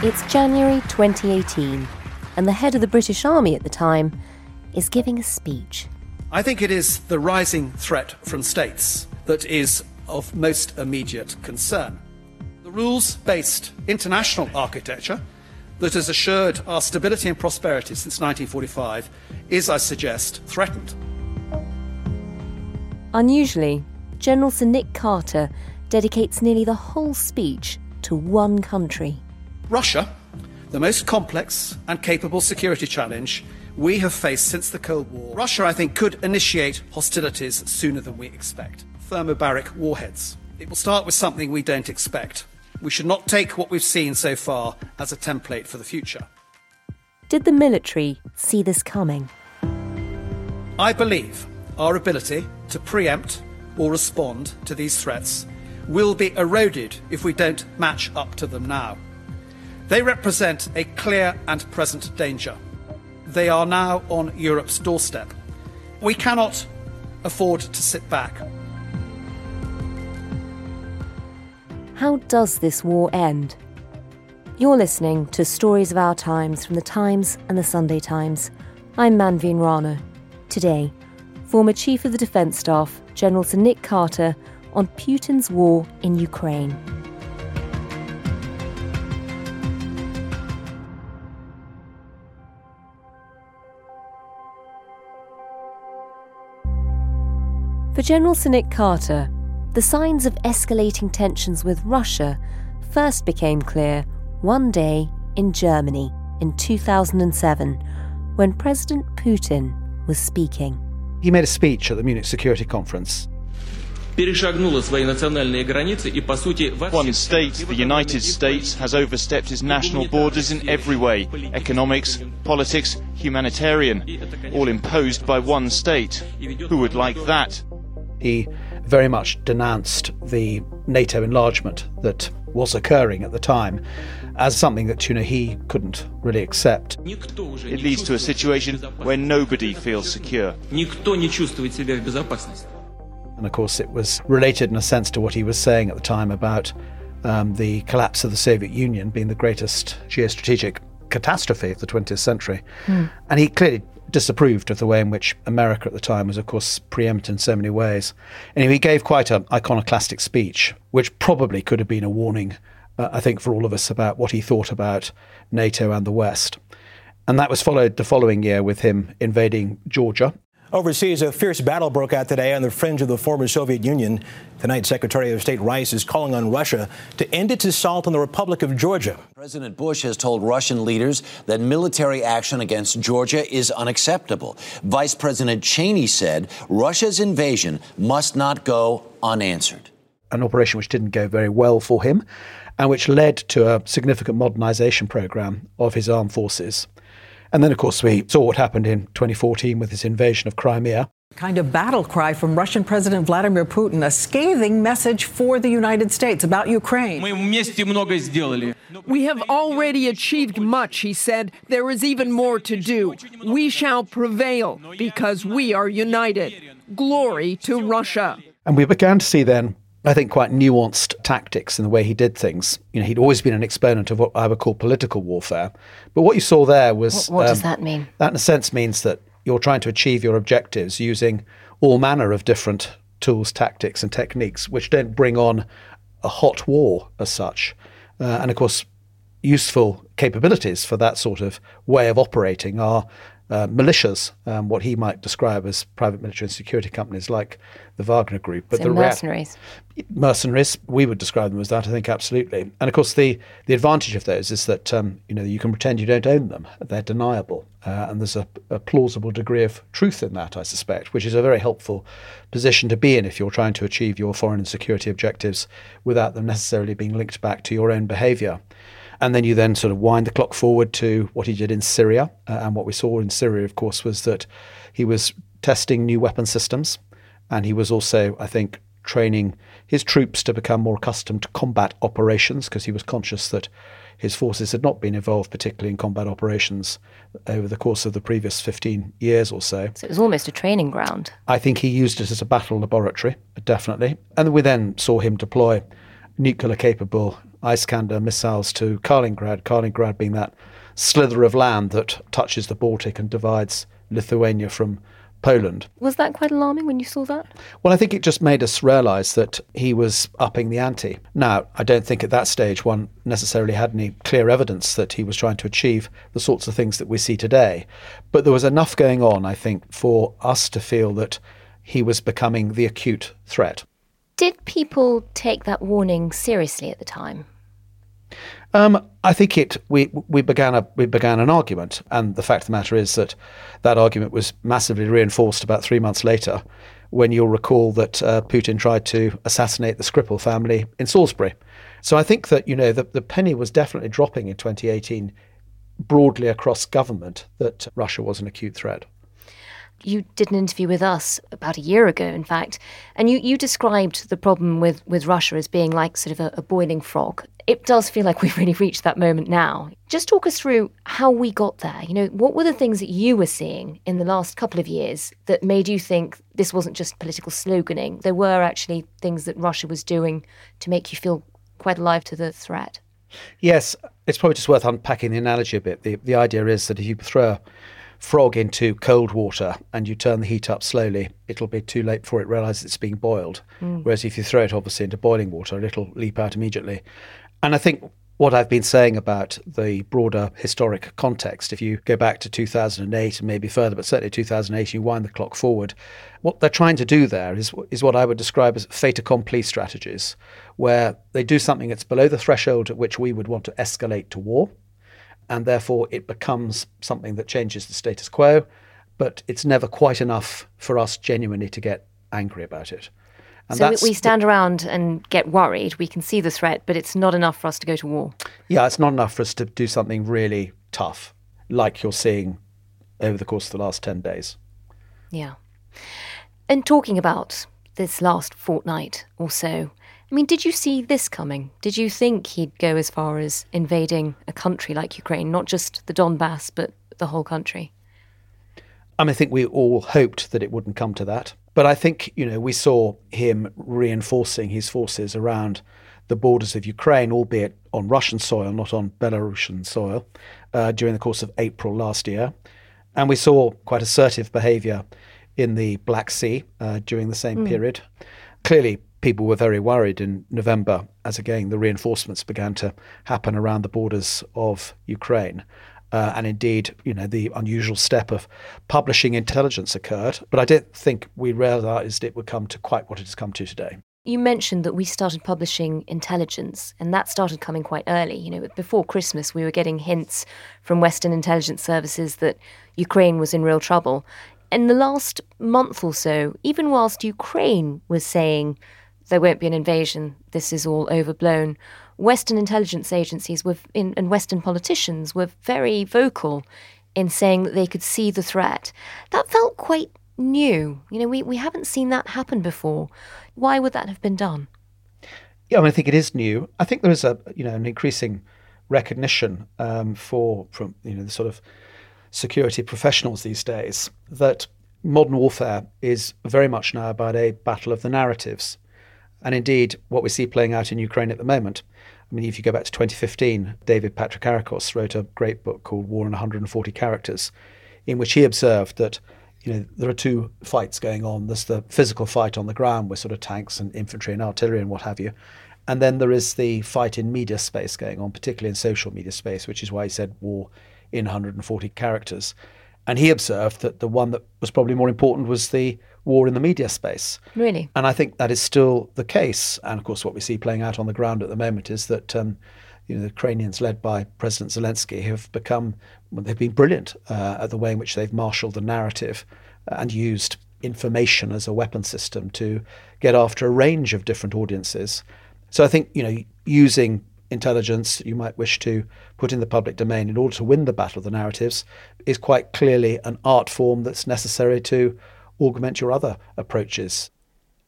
It's January 2018, and the head of the British Army at the time is giving a speech. I think it is the rising threat from states that is of most immediate concern. The rules based international architecture that has assured our stability and prosperity since 1945 is, I suggest, threatened. Unusually, General Sir Nick Carter dedicates nearly the whole speech to one country. Russia, the most complex and capable security challenge we have faced since the Cold War. Russia, I think, could initiate hostilities sooner than we expect. Thermobaric warheads. It will start with something we don't expect. We should not take what we've seen so far as a template for the future. Did the military see this coming? I believe our ability to preempt or respond to these threats will be eroded if we don't match up to them now. They represent a clear and present danger. They are now on Europe's doorstep. We cannot afford to sit back. How does this war end? You're listening to Stories of Our Times from the Times and the Sunday Times. I'm Manveen Rana. Today, former Chief of the Defence Staff, General Sir Nick Carter, on Putin's war in Ukraine. For General Sir Nick Carter, the signs of escalating tensions with Russia first became clear one day in Germany in 2007 when President Putin was speaking. He made a speech at the Munich Security Conference. One state, the United States, has overstepped its national borders in every way economics, politics, humanitarian, all imposed by one state. Who would like that? He very much denounced the NATO enlargement that was occurring at the time as something that you know he couldn't really accept. It leads to a situation where nobody feels secure. And of course, it was related in a sense to what he was saying at the time about um, the collapse of the Soviet Union being the greatest geostrategic catastrophe of the 20th century. Mm. And he clearly disapproved of the way in which America at the time was, of course, preeminent in so many ways. And he gave quite an iconoclastic speech, which probably could have been a warning, uh, I think, for all of us about what he thought about NATO and the West. And that was followed the following year with him invading Georgia Overseas, a fierce battle broke out today on the fringe of the former Soviet Union. Tonight, Secretary of State Rice is calling on Russia to end its assault on the Republic of Georgia. President Bush has told Russian leaders that military action against Georgia is unacceptable. Vice President Cheney said Russia's invasion must not go unanswered. An operation which didn't go very well for him and which led to a significant modernization program of his armed forces. And then, of course, we saw what happened in 2014 with his invasion of Crimea. Kind of battle cry from Russian President Vladimir Putin, a scathing message for the United States about Ukraine. We have already achieved much, he said. There is even more to do. We shall prevail because we are united. Glory to Russia. And we began to see then I think, quite nuanced tactics in the way he did things. You know, he'd always been an exponent of what I would call political warfare. But what you saw there was. What, what um, does that mean? That, in a sense, means that you're trying to achieve your objectives using all manner of different tools, tactics, and techniques, which don't bring on a hot war as such. Uh, and of course, useful capabilities for that sort of way of operating are uh, militias, um, what he might describe as private military and security companies like the Wagner Group. But so the mercenaries. Rea- mercenaries, we would describe them as that, I think, absolutely. And of course, the, the advantage of those is that um, you know you can pretend you don't own them; they're deniable, uh, and there's a, a, plausible degree of truth in that, I suspect, which is a very helpful position to be in if you're trying to achieve your foreign and security objectives without them necessarily being linked back to your own behaviour. And then you then sort of wind the clock forward to what he did in Syria. Uh, and what we saw in Syria, of course, was that he was testing new weapon systems. And he was also, I think, training his troops to become more accustomed to combat operations because he was conscious that his forces had not been involved particularly in combat operations over the course of the previous 15 years or so. So it was almost a training ground. I think he used it as a battle laboratory, definitely. And we then saw him deploy nuclear capable Iskander missiles to Kaliningrad, Kaliningrad being that slither of land that touches the Baltic and divides Lithuania from Poland. Was that quite alarming when you saw that? Well, I think it just made us realise that he was upping the ante. Now, I don't think at that stage one necessarily had any clear evidence that he was trying to achieve the sorts of things that we see today. But there was enough going on, I think, for us to feel that he was becoming the acute threat. Did people take that warning seriously at the time? Um, I think it. We we began a we began an argument, and the fact of the matter is that that argument was massively reinforced about three months later, when you'll recall that uh, Putin tried to assassinate the Skripal family in Salisbury. So I think that you know the the penny was definitely dropping in 2018, broadly across government that Russia was an acute threat you did an interview with us about a year ago, in fact, and you, you described the problem with, with Russia as being like sort of a, a boiling frog. It does feel like we've really reached that moment now. Just talk us through how we got there. You know, what were the things that you were seeing in the last couple of years that made you think this wasn't just political sloganing? There were actually things that Russia was doing to make you feel quite alive to the threat. Yes, it's probably just worth unpacking the analogy a bit. The, the idea is that if you throw frog into cold water and you turn the heat up slowly, it'll be too late before it realizes it's being boiled. Mm. Whereas if you throw it obviously into boiling water, it'll leap out immediately. And I think what I've been saying about the broader historic context, if you go back to 2008 and maybe further, but certainly 2008, you wind the clock forward, what they're trying to do there is, is what I would describe as fait accompli strategies, where they do something that's below the threshold at which we would want to escalate to war and therefore it becomes something that changes the status quo, but it's never quite enough for us genuinely to get angry about it. And so we stand around and get worried. We can see the threat, but it's not enough for us to go to war. Yeah, it's not enough for us to do something really tough, like you're seeing over the course of the last 10 days. Yeah. And talking about this last fortnight or so, I mean, did you see this coming? Did you think he'd go as far as invading a country like Ukraine, not just the Donbass, but the whole country? I, mean, I think we all hoped that it wouldn't come to that. But I think, you know, we saw him reinforcing his forces around the borders of Ukraine, albeit on Russian soil, not on Belarusian soil, uh, during the course of April last year. And we saw quite assertive behaviour in the Black Sea uh, during the same mm. period. Clearly, people were very worried in November as again the reinforcements began to happen around the borders of Ukraine. Uh, and indeed, you know, the unusual step of publishing intelligence occurred. But I don't think we realised it would come to quite what it has come to today. You mentioned that we started publishing intelligence, and that started coming quite early. You know, before Christmas, we were getting hints from Western intelligence services that Ukraine was in real trouble. In the last month or so, even whilst Ukraine was saying there won't be an invasion, this is all overblown. Western intelligence agencies were in, and Western politicians were very vocal in saying that they could see the threat. That felt quite new. You know, we, we haven't seen that happen before. Why would that have been done? Yeah, I, mean, I think it is new. I think there is a you know an increasing recognition um, for from you know the sort of security professionals these days that modern warfare is very much now about a battle of the narratives. And indeed, what we see playing out in Ukraine at the moment. I mean, if you go back to 2015, David Patrikarakos wrote a great book called War in 140 Characters, in which he observed that you know, there are two fights going on. There's the physical fight on the ground with sort of tanks and infantry and artillery and what have you. And then there is the fight in media space going on, particularly in social media space, which is why he said war in 140 characters. And he observed that the one that was probably more important was the war in the media space. Really? And I think that is still the case. And of course, what we see playing out on the ground at the moment is that um, you know, the Ukrainians, led by President Zelensky, have become, well, they've been brilliant uh, at the way in which they've marshaled the narrative and used information as a weapon system to get after a range of different audiences. So I think, you know, using intelligence you might wish to put in the public domain in order to win the battle of the narratives is quite clearly an art form that's necessary to augment your other approaches.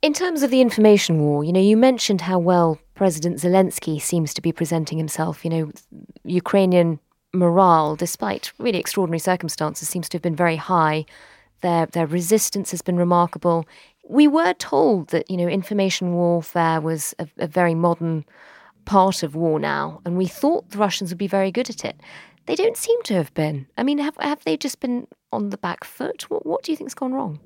In terms of the information war, you know, you mentioned how well President Zelensky seems to be presenting himself. You know, Ukrainian morale, despite really extraordinary circumstances, seems to have been very high. Their their resistance has been remarkable. We were told that you know information warfare was a, a very modern part of war now, and we thought the Russians would be very good at it. They don't seem to have been. I mean, have have they just been on the back foot? What, what do you think's gone wrong?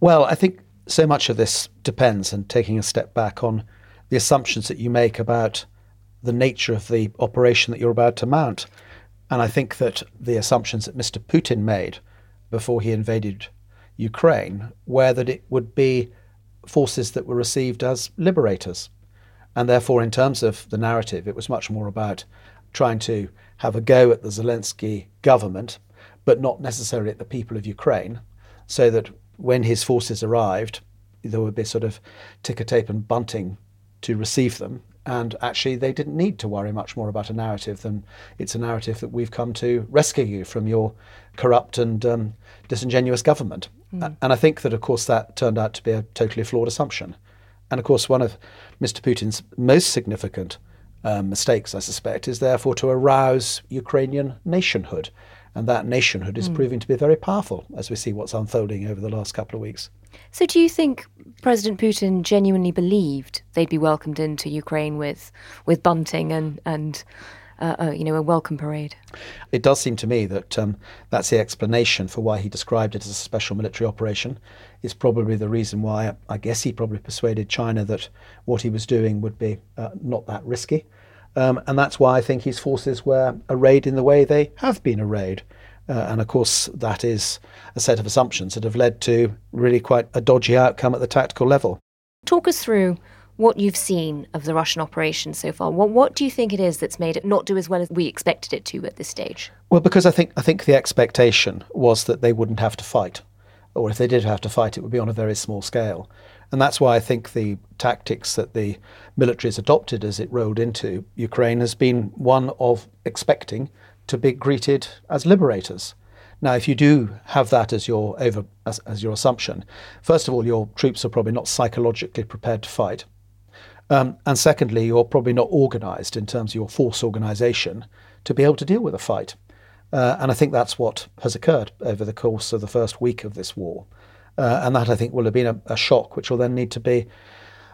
Well, I think so much of this depends, and taking a step back on the assumptions that you make about the nature of the operation that you're about to mount. And I think that the assumptions that Mr. Putin made before he invaded Ukraine were that it would be forces that were received as liberators. And therefore, in terms of the narrative, it was much more about trying to have a go at the Zelensky government, but not necessarily at the people of Ukraine, so that when his forces arrived, there would be sort of ticker tape and bunting to receive them. And actually, they didn't need to worry much more about a narrative than it's a narrative that we've come to rescue you from your corrupt and um, disingenuous government. Mm. And I think that, of course, that turned out to be a totally flawed assumption. And of course, one of Mr. Putin's most significant um, mistakes, I suspect, is therefore to arouse Ukrainian nationhood. And that nationhood is mm. proving to be very powerful as we see what's unfolding over the last couple of weeks. So, do you think President Putin genuinely believed they'd be welcomed into Ukraine with, with bunting and, and uh, uh, you know, a welcome parade. It does seem to me that um, that's the explanation for why he described it as a special military operation. Is probably the reason why I guess he probably persuaded China that what he was doing would be uh, not that risky. Um, and that's why I think his forces were arrayed in the way they have been arrayed. Uh, and of course, that is a set of assumptions that have led to really quite a dodgy outcome at the tactical level. Talk us through what you've seen of the Russian operation so far. What, what do you think it is that's made it not do as well as we expected it to at this stage? Well, because I think I think the expectation was that they wouldn't have to fight, or if they did have to fight, it would be on a very small scale. And that's why I think the tactics that the military has adopted as it rolled into Ukraine has been one of expecting to be greeted as liberators. Now, if you do have that as your over as, as your assumption, first of all, your troops are probably not psychologically prepared to fight. Um, and secondly, you're probably not organised in terms of your force organisation to be able to deal with a fight. Uh, and I think that's what has occurred over the course of the first week of this war. Uh, and that I think will have been a, a, shock, which will then need to be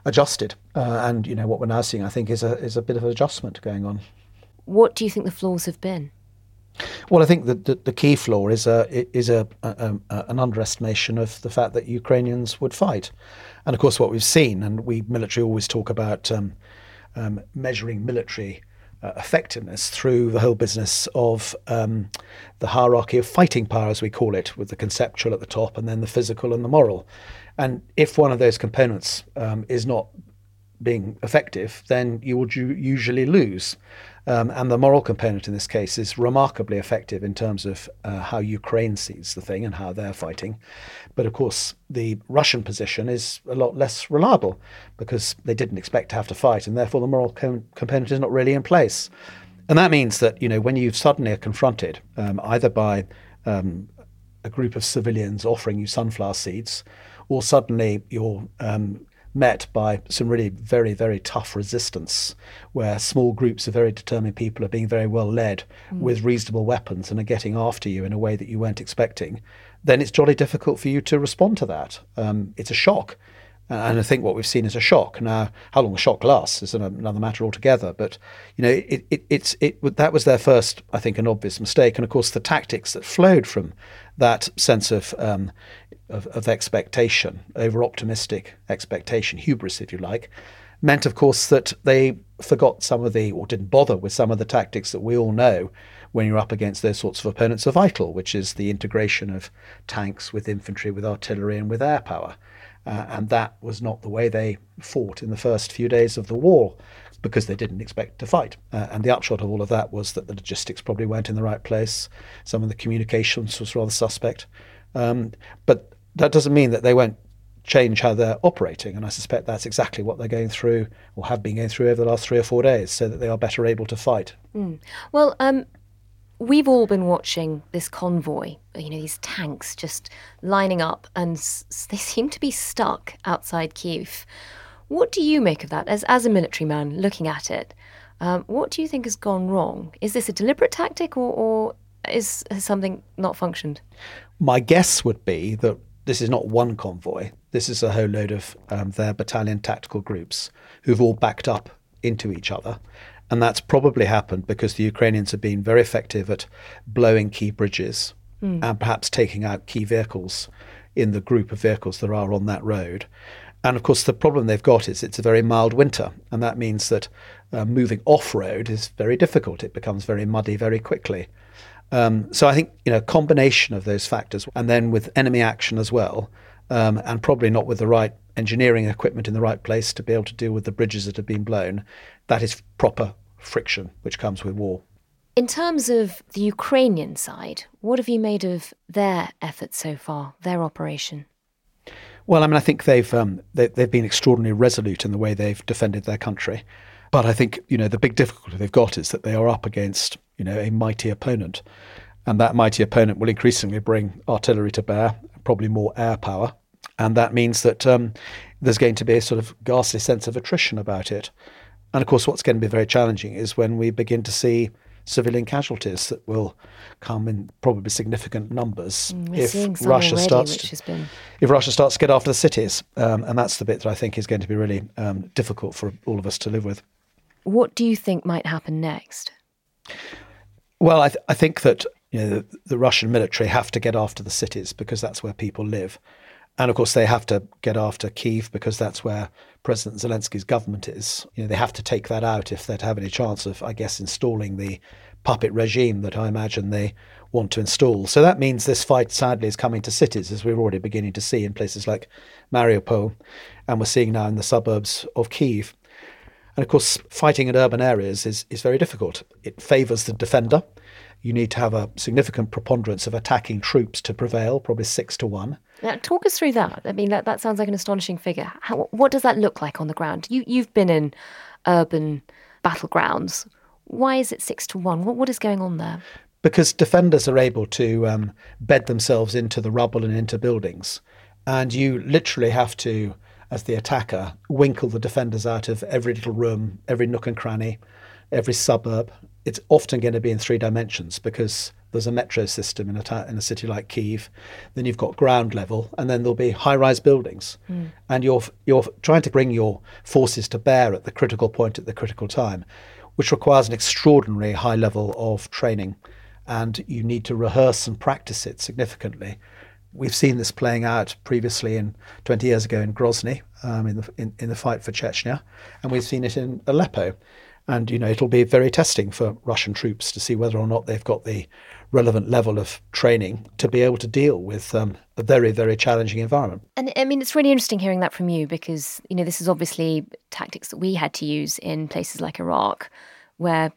adjusted. Uh, and you know what we're now seeing, I think, is a is a bit of an adjustment going on. What do you think the flaws have been? Well, I think that the, the, key flaw is a is a, a, a, an underestimation of the fact that Ukrainians would fight. And of course, what we've seen, and we military always talk about um, um, measuring military uh, effectiveness through the whole business of um, the hierarchy of fighting power, as we call it, with the conceptual at the top and then the physical and the moral. And if one of those components um, is not being effective, then you would usually lose. Um, and the moral component in this case is remarkably effective in terms of uh, how Ukraine sees the thing and how they're fighting. But of course, the Russian position is a lot less reliable because they didn't expect to have to fight, and therefore the moral com- component is not really in place. And that means that you know when you suddenly are confronted um, either by um, a group of civilians offering you sunflower seeds, or suddenly you're um, met by some really very, very tough resistance, where small groups of very determined people are being very well led mm. with reasonable weapons and are getting after you in a way that you weren't expecting, then it's jolly difficult for you to respond to that. Um, it's a shock. And I think what we've seen is a shock. Now, how long the shock lasts is another matter altogether. But you know, it, it, it's it that was their first, I think, an obvious mistake. And of course, the tactics that flowed from that sense of um, of, of expectation, over optimistic expectation, hubris, if you like, meant, of course, that they forgot some of the, or didn't bother with some of the tactics that we all know when you're up against those sorts of opponents are vital, which is the integration of tanks with infantry, with artillery, and with air power. Uh, and that was not the way they fought in the first few days of the war because they didn't expect to fight. Uh, and the upshot of all of that was that the logistics probably weren't in the right place. Some of the communications was rather suspect. Um, but that doesn't mean that they won't change how they're operating. And I suspect that's exactly what they're going through or have been going through over the last three or four days so that they are better able to fight. Mm. Well, um, we've all been watching this convoy, you know, these tanks just lining up, and s- they seem to be stuck outside Kiev. What do you make of that as, as a military man looking at it? Um, what do you think has gone wrong? Is this a deliberate tactic or, or is has something not functioned? My guess would be that this is not one convoy. This is a whole load of um, their battalion tactical groups who've all backed up into each other and that's probably happened because the Ukrainians have been very effective at blowing key bridges mm. and perhaps taking out key vehicles in the group of vehicles there are on that road. And of course, the problem they've got is it's a very mild winter, and that means that uh, moving off road is very difficult. It becomes very muddy very quickly. Um, so I think you know, a combination of those factors, and then with enemy action as well, um, and probably not with the right engineering equipment in the right place to be able to deal with the bridges that have been blown, that is proper friction which comes with war. In terms of the Ukrainian side, what have you made of their efforts so far, their operation? Well, I mean, I think they've um, they, have been extraordinarily resolute in the way they've defended their country. But I think you know the big difficulty they've got is that they are up against you know a mighty opponent, and that mighty opponent will increasingly bring artillery to bear, probably more air power, and that means that um, there's going to be a sort of ghastly sense of attrition about it. And of course, what's going to be very challenging is when we begin to see civilian casualties that will come in probably significant numbers mm, if Russia already, starts been... if Russia starts to get after the cities, um, and that's the bit that I think is going to be really um, difficult for all of us to live with. What do you think might happen next? Well, I, th- I think that you know, the, the Russian military have to get after the cities because that's where people live. And of course, they have to get after Kiev because that's where President Zelensky's government is. You know, they have to take that out if they're to have any chance of, I guess, installing the puppet regime that I imagine they want to install. So that means this fight, sadly, is coming to cities, as we're already beginning to see in places like Mariupol, and we're seeing now in the suburbs of Kiev. And of course, fighting in urban areas is, is very difficult. It favours the defender. You need to have a significant preponderance of attacking troops to prevail, probably six to one. Now, talk us through that. I mean, that, that sounds like an astonishing figure. How, what does that look like on the ground? You, you've been in urban battlegrounds. Why is it six to one? What, what is going on there? Because defenders are able to um, bed themselves into the rubble and into buildings. And you literally have to, as the attacker, winkle the defenders out of every little room, every nook and cranny, every suburb. It's often going to be in three dimensions because there's a metro system in a, ta- in a city like Kiev, then you've got ground level, and then there'll be high-rise buildings, mm. and you're you're trying to bring your forces to bear at the critical point at the critical time, which requires an extraordinary high level of training, and you need to rehearse and practice it significantly. We've seen this playing out previously in 20 years ago in Grozny, um, in, the, in, in the fight for Chechnya, and we've seen it in Aleppo. And you know it'll be very testing for Russian troops to see whether or not they've got the relevant level of training to be able to deal with um, a very, very challenging environment. And I mean, it's really interesting hearing that from you because, you know, this is obviously tactics that we had to use in places like Iraq, where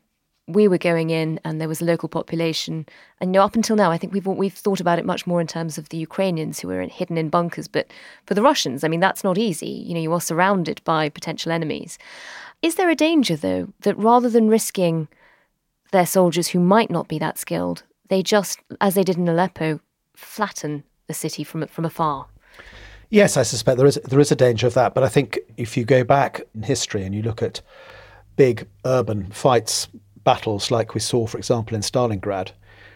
we were going in and there was a local population. And you know, up until now, I think we've we've thought about it much more in terms of the Ukrainians who are hidden in bunkers. But for the Russians, I mean, that's not easy. You know, you are surrounded by potential enemies. Is there a danger, though, that rather than risking their soldiers who might not be that skilled, they just, as they did in Aleppo, flatten the city from from afar. Yes, I suspect there is there is a danger of that. But I think if you go back in history and you look at big urban fights, battles like we saw, for example, in Stalingrad,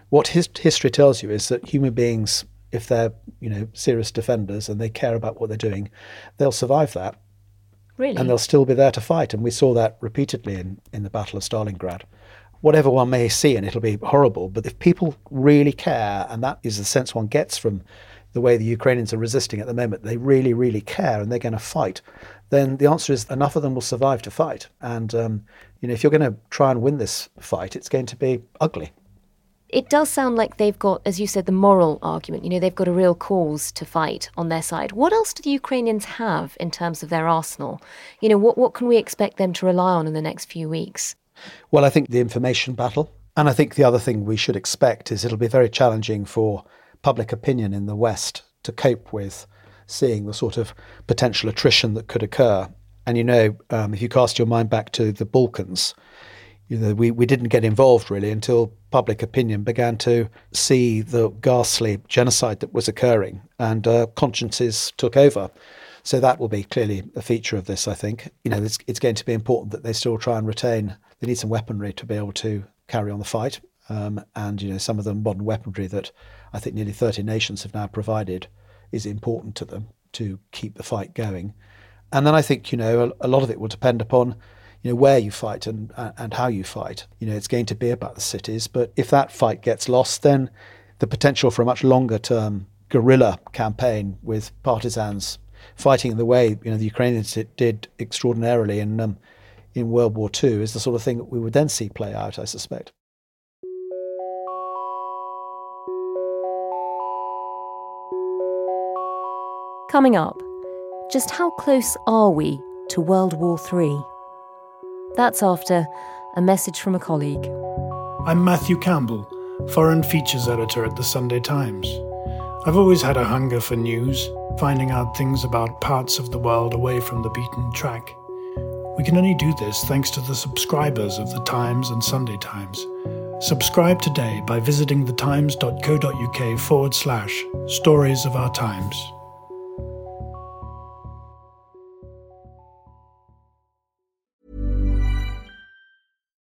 what his, history tells you is that human beings if they're you know serious defenders and they care about what they're doing, they'll survive that. Really? And they'll still be there to fight. And we saw that repeatedly in, in the Battle of Stalingrad. Whatever one may see, and it'll be horrible, but if people really care, and that is the sense one gets from the way the Ukrainians are resisting at the moment, they really, really care and they're going to fight, then the answer is enough of them will survive to fight. And, um, you know, if you're going to try and win this fight, it's going to be ugly. It does sound like they've got, as you said, the moral argument. You know, they've got a real cause to fight on their side. What else do the Ukrainians have in terms of their arsenal? You know, what, what can we expect them to rely on in the next few weeks? Well, I think the information battle. And I think the other thing we should expect is it'll be very challenging for public opinion in the West to cope with seeing the sort of potential attrition that could occur. And you know, um, if you cast your mind back to the Balkans, you know, we, we didn't get involved really until public opinion began to see the ghastly genocide that was occurring and uh, consciences took over. So that will be clearly a feature of this, I think. You know, it's, it's going to be important that they still try and retain, they need some weaponry to be able to carry on the fight. Um, and, you know, some of the modern weaponry that I think nearly 30 nations have now provided is important to them to keep the fight going. And then I think, you know, a, a lot of it will depend upon, you know, where you fight and, and how you fight. You know, it's going to be about the cities. But if that fight gets lost, then the potential for a much longer term guerrilla campaign with partisans fighting in the way, you know, the Ukrainians did extraordinarily in, um, in World War II is the sort of thing that we would then see play out, I suspect. Coming up, just how close are we to World War III? That's after a message from a colleague. I'm Matthew Campbell, Foreign Features Editor at the Sunday Times. I've always had a hunger for news, finding out things about parts of the world away from the beaten track. We can only do this thanks to the subscribers of the Times and Sunday Times. Subscribe today by visiting thetimes.co.uk forward slash stories of our times.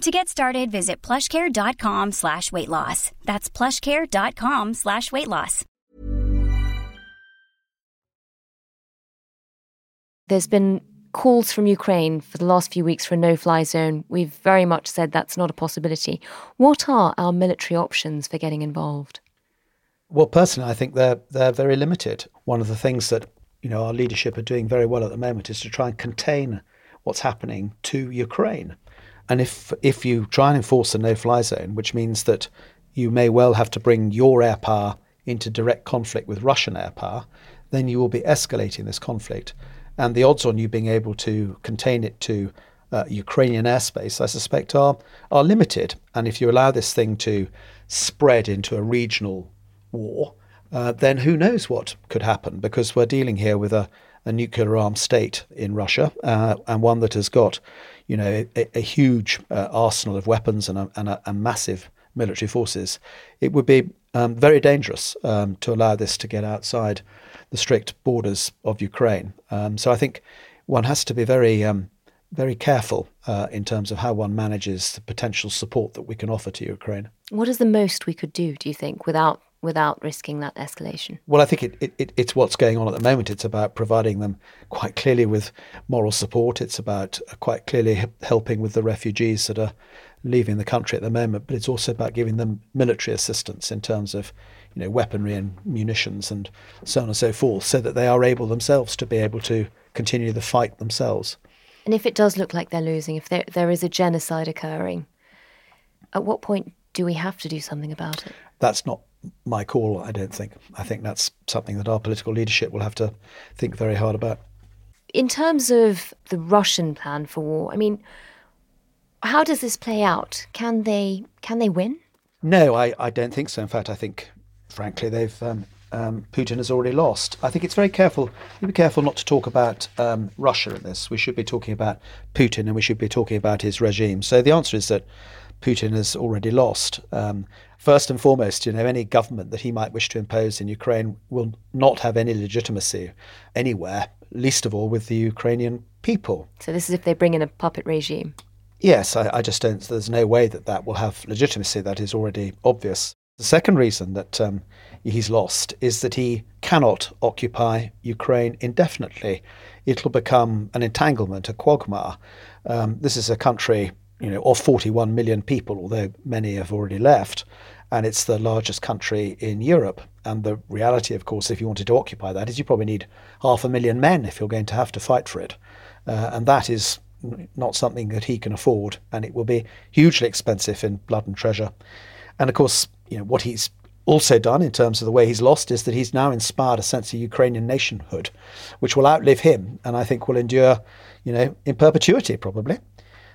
To get started, visit plushcare.com slash weight loss. That's plushcare.com slash weight loss. There's been calls from Ukraine for the last few weeks for a no fly zone. We've very much said that's not a possibility. What are our military options for getting involved? Well, personally, I think they're, they're very limited. One of the things that you know our leadership are doing very well at the moment is to try and contain what's happening to Ukraine. And if if you try and enforce a no-fly zone, which means that you may well have to bring your air power into direct conflict with Russian air power, then you will be escalating this conflict. And the odds on you being able to contain it to uh, Ukrainian airspace, I suspect, are are limited. And if you allow this thing to spread into a regional war, uh, then who knows what could happen? Because we're dealing here with a, a nuclear armed state in Russia, uh, and one that has got, you know, a, a huge uh, arsenal of weapons and a, and a, massive military forces. It would be um, very dangerous um, to allow this to get outside the strict borders of Ukraine. Um, so I think one has to be very, um, very careful uh, in terms of how one manages the potential support that we can offer to Ukraine. What is the most we could do, do you think, without without risking that escalation? Well, I think it, it, it, it's what's going on at the moment. It's about providing them quite clearly with moral support. It's about uh, quite clearly helping with the refugees that are leaving the country at the moment, but it's also about giving them military assistance in terms of you know weaponry and munitions and so on and so forth, so that they are able themselves to be able to continue the fight themselves. And if it does look like they're losing, if there there is a genocide occurring, at what point do we have to do something about it? That's not my call, I don't think. I think that's something that our political leadership will have to think very hard about. In terms of the Russian plan for war, I mean, how does this play out? Can they can they win? No, I, I don't think so. In fact, I think, frankly, they've um, um, Putin has already lost. I think it's very careful. Be careful not to talk about um, Russia in this. We should be talking about Putin, and we should be talking about his regime. So the answer is that Putin has already lost. Um, first and foremost, you know, any government that he might wish to impose in Ukraine will not have any legitimacy anywhere. Least of all with the Ukrainian people. So this is if they bring in a puppet regime. Yes, I, I, just don't. There's no way that that will have legitimacy. That is already obvious. The second reason that um, he's lost is that he cannot occupy Ukraine indefinitely. It'll become an entanglement, a quagmire. Um, this is a country, you know, of 41 million people, although many have already left, and it's the largest country in Europe. And the reality, of course, if you wanted to occupy that, is you probably need half a million men if you're going to have to fight for it, uh, and that is not something that he can afford, and it will be hugely expensive in blood and treasure. And of course, you know what he's also done in terms of the way he's lost is that he's now inspired a sense of Ukrainian nationhood, which will outlive him, and I think will endure, you know, in perpetuity probably.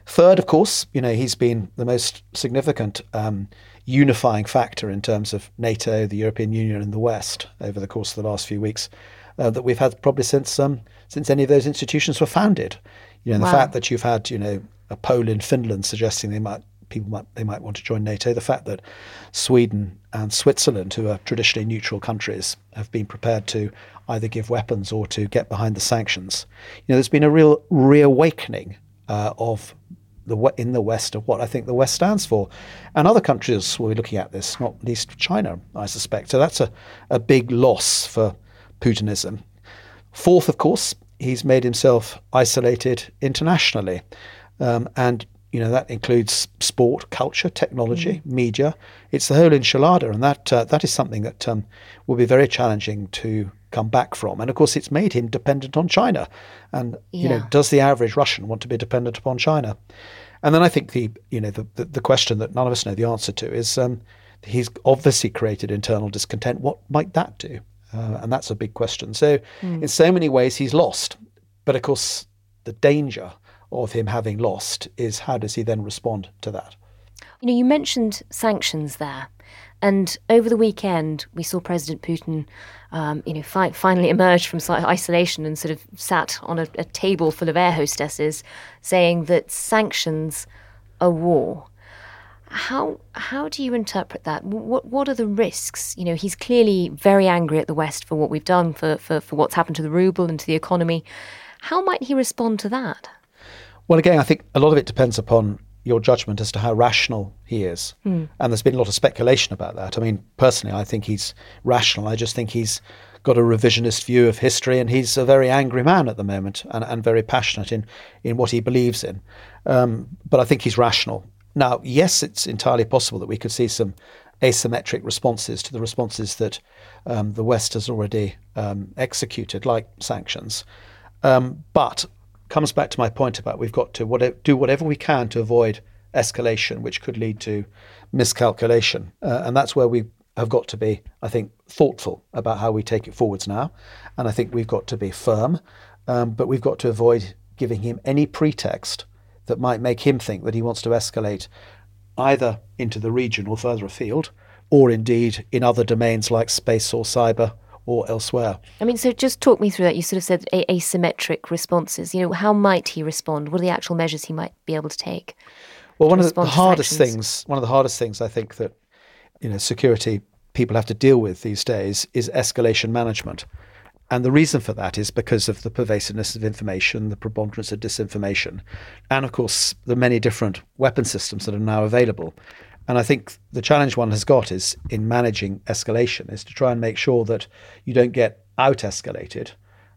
Third, of course, you know, he's been the most significant um, unifying factor in terms of NATO, the European Union, and the West over the course of the last few weeks uh, that we've had probably since um, since any of those institutions were founded. You know, the wow. fact that you've had, you know, a poll in Finland suggesting they might people might they might want to join NATO. The fact that Sweden and Switzerland, who are traditionally neutral countries, have been prepared to either give weapons or to get behind the sanctions. You know, there's been a real reawakening uh, of the in the West of what I think the West stands for, and other countries will be looking at this, not least China, I suspect. So that's a, a big loss for Putinism. Fourth, of course, he's made himself isolated internationally. Um, and you know that includes sport, culture, technology, mm. media. It's the whole enchilada, and that uh, that is something that um, will be very challenging to come back from. And of course, it's made him dependent on China. And yeah. you know, does the average Russian want to be dependent upon China? And then I think the you know the the, the question that none of us know the answer to is um, he's obviously created internal discontent. What might that do? Uh, and that's a big question. So, mm. in so many ways, he's lost. But of course, the danger of him having lost is how does he then respond to that? You know, you mentioned sanctions there. And over the weekend, we saw President Putin, um, you know, fi- finally emerge from isolation and sort of sat on a, a table full of air hostesses, saying that sanctions are war. How how do you interpret that? What what are the risks? You know, he's clearly very angry at the West for what we've done, for, for, for what's happened to the ruble and to the economy. How might he respond to that? Well, again, I think a lot of it depends upon your judgment as to how rational he is. Mm. And there's been a lot of speculation about that. I mean, personally, I think he's rational. I just think he's got a revisionist view of history and he's a very angry man at the moment and, and very passionate in, in what he believes in. Um, but I think he's rational. Now, yes, it's entirely possible that we could see some asymmetric responses to the responses that um, the West has already um, executed, like sanctions. Um, but comes back to my point about we've got to do whatever we can to avoid escalation, which could lead to miscalculation, uh, and that's where we have got to be, I think, thoughtful about how we take it forwards now, and I think we've got to be firm, um, but we've got to avoid giving him any pretext that might make him think that he wants to escalate either into the region or further afield, or indeed in other domains like space or cyber or elsewhere. I mean, so just talk me through that. You sort of said a- asymmetric responses. You know, how might he respond? What are the actual measures he might be able to take? Well, one of the, the hardest things, one of the hardest things I think that you know security people have to deal with these days is escalation management. And the reason for that is because of the pervasiveness of information, the preponderance of disinformation, and of course, the many different weapon systems that are now available. And I think the challenge one has got is in managing escalation is to try and make sure that you don't get out escalated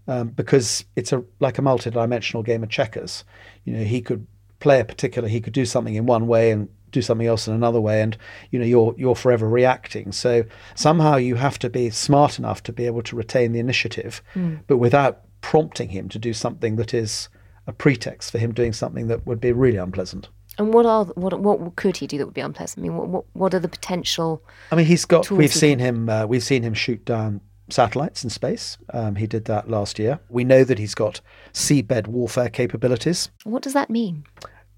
um, because it's a like a multi-dimensional game of checkers. You know, he could play a particular, he could do something in one way and do something else in another way and you know you're you're forever reacting so somehow you have to be smart enough to be able to retain the initiative mm. but without prompting him to do something that is a pretext for him doing something that would be really unpleasant and what are what what could he do that would be unpleasant? I mean, what what, what are the potential? I mean, he's got. We've seen him. Uh, we've seen him shoot down satellites in space. Um, he did that last year. We know that he's got seabed warfare capabilities. What does that mean?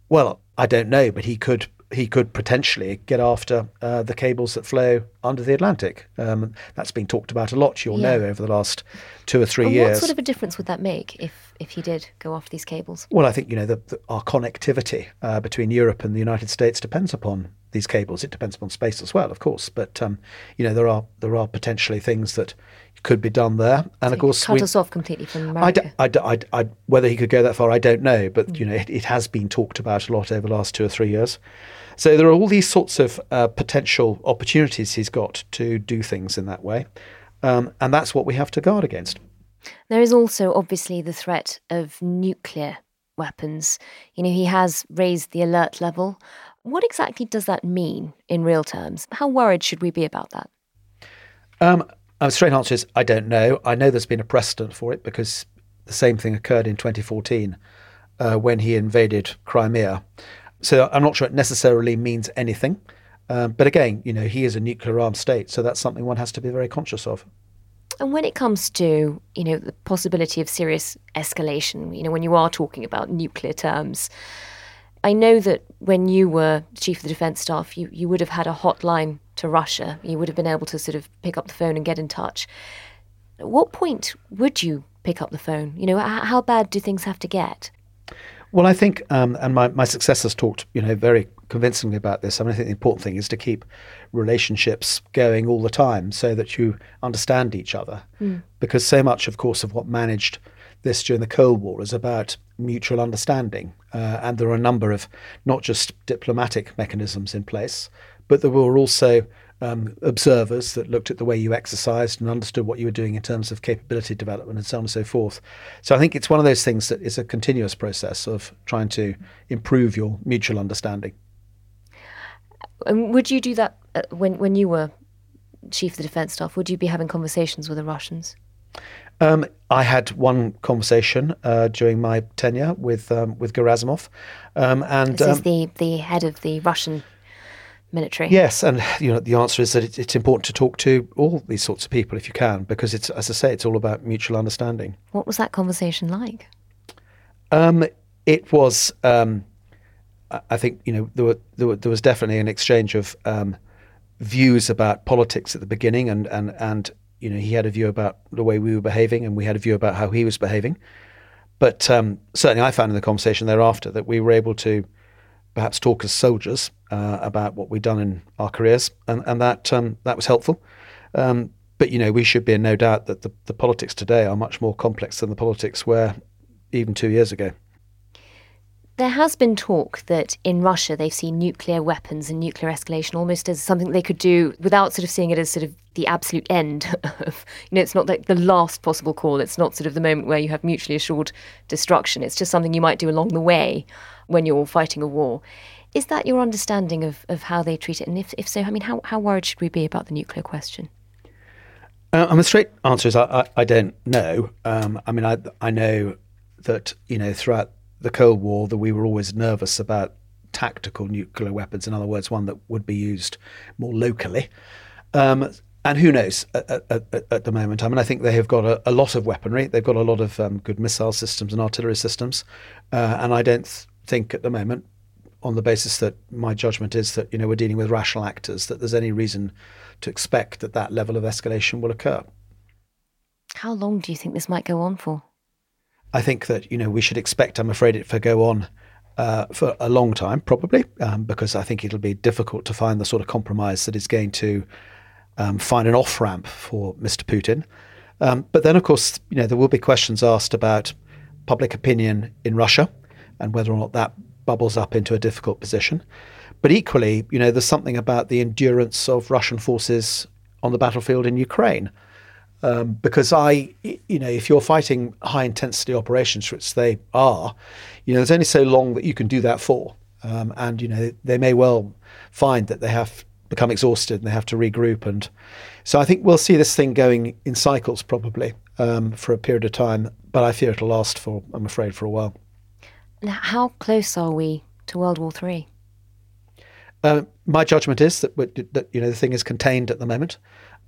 Well, I don't know, but he could he could potentially get after uh, the cables that flow under the Atlantic. Um, that's been talked about a lot, you'll yeah. know, over the last two or three and years. What sort of a difference would that make if, if he did go off these cables? Well, I think you know the, the, our connectivity uh, between Europe and the United States depends upon these cables. It depends upon space as well, of course. But um, you know there are there are potentially things that could be done there. And so of course, cut we, us off completely from America. I, I, I, whether he could go that far, I don't know. But mm. you know, it, it, has been talked about a lot over the last two or three years. So there are all these sorts of uh, potential opportunities he's got to do things in that way, um, and that's what we have to guard against. There is also obviously the threat of nuclear weapons. You know, he has raised the alert level. What exactly does that mean in real terms? How worried should we be about that? Um, a straight answer is I don't know. I know there's been a precedent for it because the same thing occurred in 2014 uh, when he invaded Crimea. So I'm not sure it necessarily means anything. Um, but again, you know, he is a nuclear armed state, so that's something one has to be very conscious of. And when it comes to, you know, the possibility of serious escalation, you know, when you are talking about nuclear terms, I know that when you were chief of the defence staff, you, you would have had a hotline to Russia. You would have been able to sort of pick up the phone and get in touch. At what point would you pick up the phone? You know, how bad do things have to get? Well, I think, um, and my, my successors talked, you know, very convincingly about this. I mean, I think the important thing is to keep relationships going all the time so that you understand each other. Mm. Because so much, of course, of what managed this during the Cold War is about mutual understanding. Uh, and there are a number of not just diplomatic mechanisms in place, but there were also um, observers that looked at the way you exercised and understood what you were doing in terms of capability development and so on and so forth. So I think it's one of those things that is a continuous process of trying to improve your mutual understanding. And would you do that uh, when when you were chief of the defence staff? Would you be having conversations with the Russians? Um, I had one conversation uh, during my tenure with um, with Gerasimov, um, and this is um, the the head of the Russian military. Yes, and you know the answer is that it, it's important to talk to all these sorts of people if you can, because it's as I say, it's all about mutual understanding. What was that conversation like? Um, it was. Um, I think you know there, were, there, were, there was definitely an exchange of views about politics at the beginning, and and and you know, he had a view about the way we were behaving, and we had a view about how he was behaving. But um, certainly, I found in the conversation thereafter that we were able to perhaps talk as soldiers uh, about what we'd done in our careers, and, and that um, that was helpful. Um, but you know, we should be in no doubt that the, the politics today are much more complex than the politics were even two years ago. There has been talk that in Russia they've seen nuclear weapons and nuclear escalation almost as something they could do without sort of seeing it as sort of the absolute end of, you know, it's not like the last possible call. It's not sort of the moment where you have mutually assured destruction. It's just something you might do along the way when you're fighting a war. Is that your understanding of, of how they treat it? And if, if so, I mean, how, how worried should we be about the nuclear question? Uh, and the straight answer is I, I, I don't know. Um, I mean, I, I know that, you know, throughout the Cold War that we were always nervous about tactical nuclear weapons, in other words, one that would be used more locally. Um, and who knows at, at, at, the moment? I mean, I think they have got a, a lot of weaponry. They've got a lot of um, good missile systems and artillery systems. Uh, and I don't th- think at the moment, on the basis that my judgment is that you know we're dealing with rational actors, that there's any reason to expect that that level of escalation will occur. How long do you think this might go on for? I think that you know we should expect. I'm afraid it to go on uh, for a long time, probably, um, because I think it'll be difficult to find the sort of compromise that is going to um, find an off ramp for Mr. Putin. Um, but then, of course, you know there will be questions asked about public opinion in Russia and whether or not that bubbles up into a difficult position. But equally, you know, there's something about the endurance of Russian forces on the battlefield in Ukraine. Um, because I, you know, if you're fighting high intensity operations, which they are, you know, there's only so long that you can do that for. Um, and, you know, they may well find that they have become exhausted and they have to regroup. And so I think we'll see this thing going in cycles probably um, for a period of time. But I fear it'll last for, I'm afraid, for a while. Now, how close are we to World War Three? Uh, my judgment is that, that you know the thing is contained at the moment,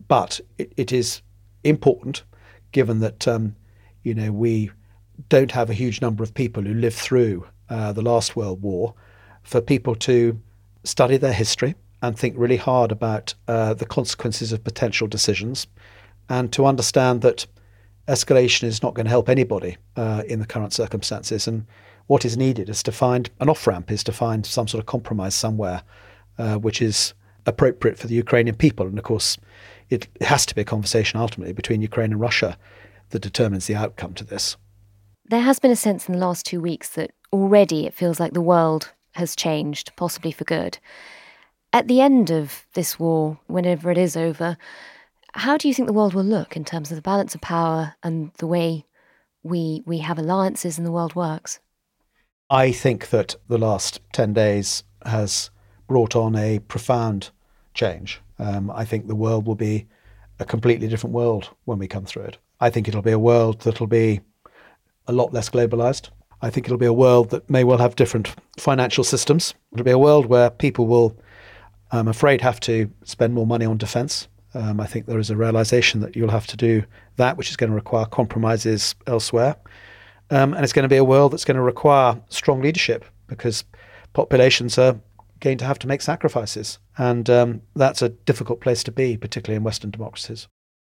but it, it is important, given that um, you know we don't have a huge number of people who lived through uh, the last World War, for people to study their history and think really hard about uh, the consequences of potential decisions, and to understand that escalation is not going to help anybody uh, in the current circumstances. And what is needed is to find an off ramp, is to find some sort of compromise somewhere, uh, which is appropriate for the Ukrainian people. And of course, it has to be a conversation ultimately between Ukraine and Russia that determines the outcome to this. There has been a sense in the last two weeks that already it feels like the world has changed, possibly for good. At the end of this war, whenever it is over, how do you think the world will look in terms of the balance of power and the way we we have alliances and the world works? I think that the last 10 days has brought on a profound change. Um, I think the world will be a completely different world when we come through it. I think it'll be a world that'll be a lot less globalized. I think it'll be a world that may well have different financial systems. It'll be a world where people will, I'm afraid, have to spend more money on defense. Um, I think there is a realization that you'll have to do that, which is going to require compromises elsewhere. Um, and it's going to be a world that's going to require strong leadership because populations are going to have to make sacrifices. And um, that's a difficult place to be, particularly in Western democracies.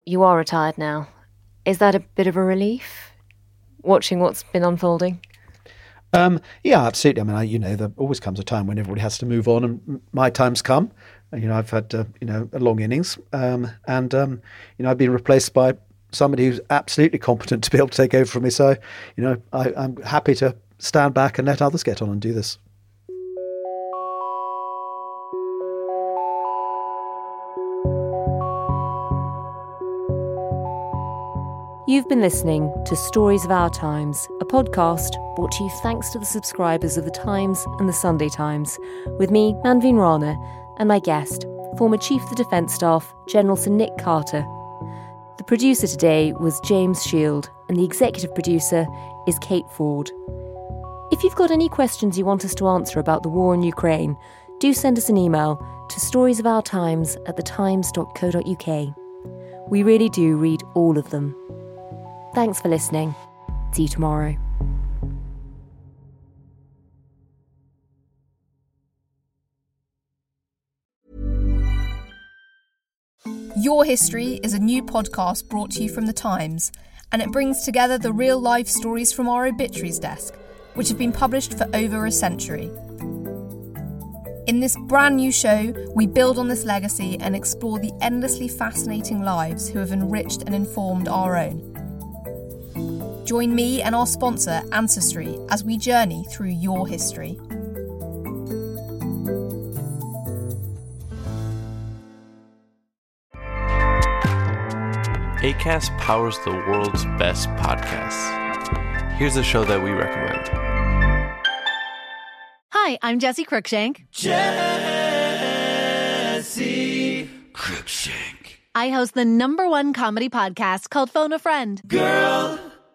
You are retired now. Is that a bit of a relief, watching what's been unfolding? Um, yeah, absolutely. I mean, I, you know, there always comes a time when everybody has to move on, and my time's come. You know, I've had uh, you know a long innings, um, and um, you know I've been replaced by somebody who's absolutely competent to be able to take over from me. So, you know, I, I'm happy to stand back and let others get on and do this. You've been listening to Stories of Our Times, a podcast brought to you thanks to the subscribers of The Times and The Sunday Times, with me, Manveen Rana, and my guest, former Chief of the Defence Staff, General Sir Nick Carter, the producer today was James Shield, and the executive producer is Kate Ford. If you've got any questions you want us to answer about the war in Ukraine, do send us an email to storiesofourtimes at thetimes.co.uk. We really do read all of them. Thanks for listening. See you tomorrow. Your History is a new podcast brought to you from The Times, and it brings together the real life stories from our obituaries desk, which have been published for over a century. In this brand new show, we build on this legacy and explore the endlessly fascinating lives who have enriched and informed our own. Join me and our sponsor, Ancestry, as we journey through your history. ACAST powers the world's best podcasts. Here's a show that we recommend. Hi, I'm Jesse Cruickshank. Jesse Cruickshank. I host the number one comedy podcast called Phone a Friend. Girl,